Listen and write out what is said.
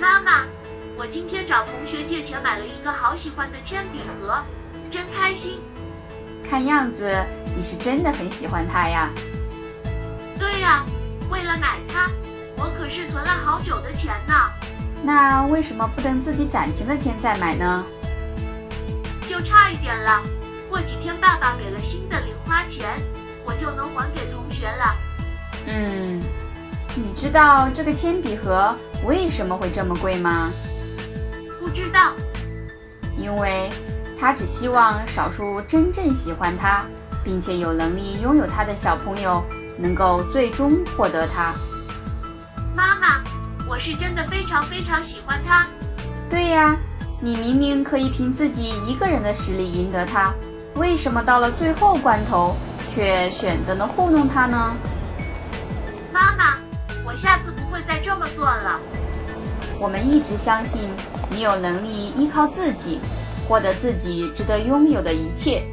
妈妈，我今天找同学借钱买了一个好喜欢的铅笔盒，真开心。看样子你是真的很喜欢它呀。对呀，为了买它，我可是存了好久的钱呢。那为什么不等自己攒钱的钱再买呢？就差一点了，过几天爸爸给了新的零花钱，我就能还给同学了。嗯，你知道这个铅笔盒为什么会这么贵吗？不知道，因为他只希望少数真正喜欢他，并且有能力拥有他的小朋友能够最终获得它。妈妈，我是真的非常非常喜欢它。对呀，你明明可以凭自己一个人的实力赢得它，为什么到了最后关头却选择了糊弄他呢？这么做了。我们一直相信你有能力依靠自己，获得自己值得拥有的一切。